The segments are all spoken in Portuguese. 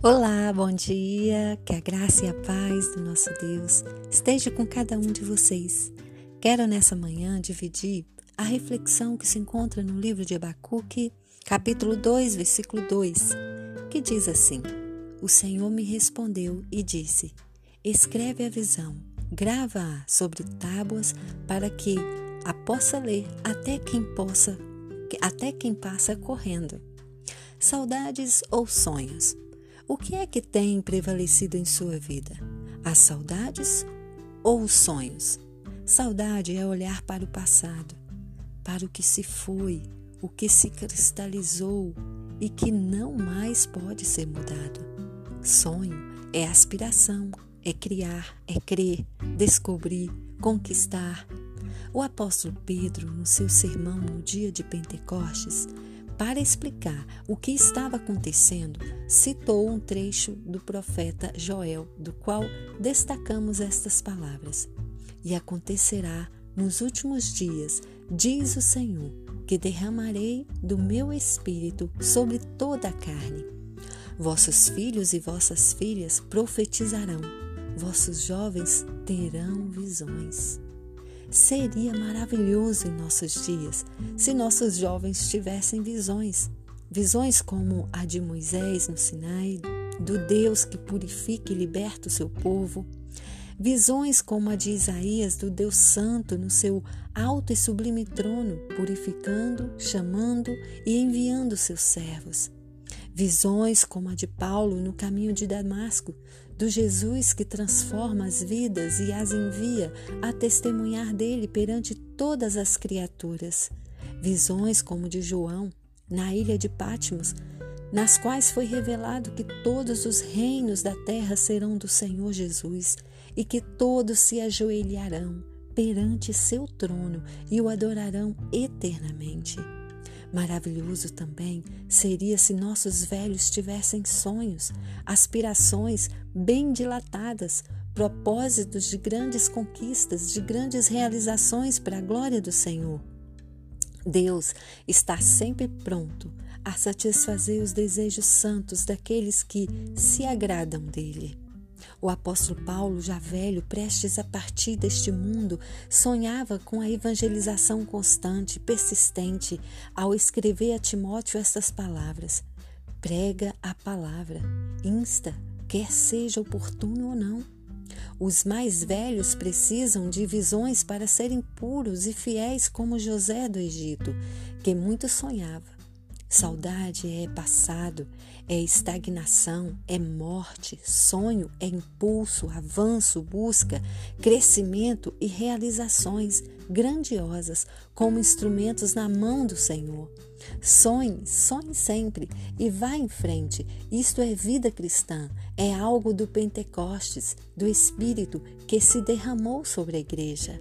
Olá, bom dia. Que a graça e a paz do nosso Deus esteja com cada um de vocês. Quero nessa manhã dividir a reflexão que se encontra no livro de Abacuque, capítulo 2, versículo 2, que diz assim: O Senhor me respondeu e disse: Escreve a visão, grava-a sobre tábuas para que a possa ler até quem possa, até quem passa correndo. Saudades ou sonhos? O que é que tem prevalecido em sua vida? As saudades ou os sonhos? Saudade é olhar para o passado, para o que se foi, o que se cristalizou e que não mais pode ser mudado. Sonho é aspiração, é criar, é crer, descobrir, conquistar. O apóstolo Pedro, no seu sermão no dia de Pentecostes, para explicar o que estava acontecendo, citou um trecho do profeta Joel, do qual destacamos estas palavras: E acontecerá nos últimos dias, diz o Senhor, que derramarei do meu espírito sobre toda a carne. Vossos filhos e vossas filhas profetizarão, vossos jovens terão visões. Seria maravilhoso em nossos dias se nossos jovens tivessem visões. Visões como a de Moisés no Sinai, do Deus que purifica e liberta o seu povo. Visões como a de Isaías, do Deus Santo no seu alto e sublime trono, purificando, chamando e enviando seus servos. Visões como a de Paulo no caminho de Damasco, do Jesus que transforma as vidas e as envia a testemunhar dele perante todas as criaturas. Visões como de João na ilha de Patmos, nas quais foi revelado que todos os reinos da terra serão do Senhor Jesus e que todos se ajoelharão perante seu trono e o adorarão eternamente. Maravilhoso também seria se nossos velhos tivessem sonhos, aspirações bem dilatadas, propósitos de grandes conquistas, de grandes realizações para a glória do Senhor. Deus está sempre pronto a satisfazer os desejos santos daqueles que se agradam dele. O apóstolo Paulo, já velho, prestes a partir deste mundo, sonhava com a evangelização constante, persistente, ao escrever a Timóteo estas palavras: Prega a palavra, insta, quer seja oportuno ou não. Os mais velhos precisam de visões para serem puros e fiéis como José do Egito, que muito sonhava Saudade é passado, é estagnação, é morte, sonho é impulso, avanço, busca, crescimento e realizações grandiosas como instrumentos na mão do Senhor. Sonhe, sonhe sempre e vá em frente. Isto é vida cristã, é algo do Pentecostes, do Espírito que se derramou sobre a igreja.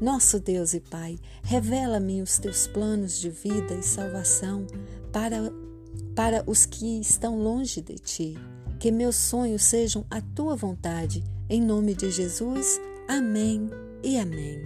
Nosso Deus e Pai, revela-me os teus planos de vida e salvação para, para os que estão longe de ti. Que meus sonhos sejam a tua vontade. Em nome de Jesus, amém e amém.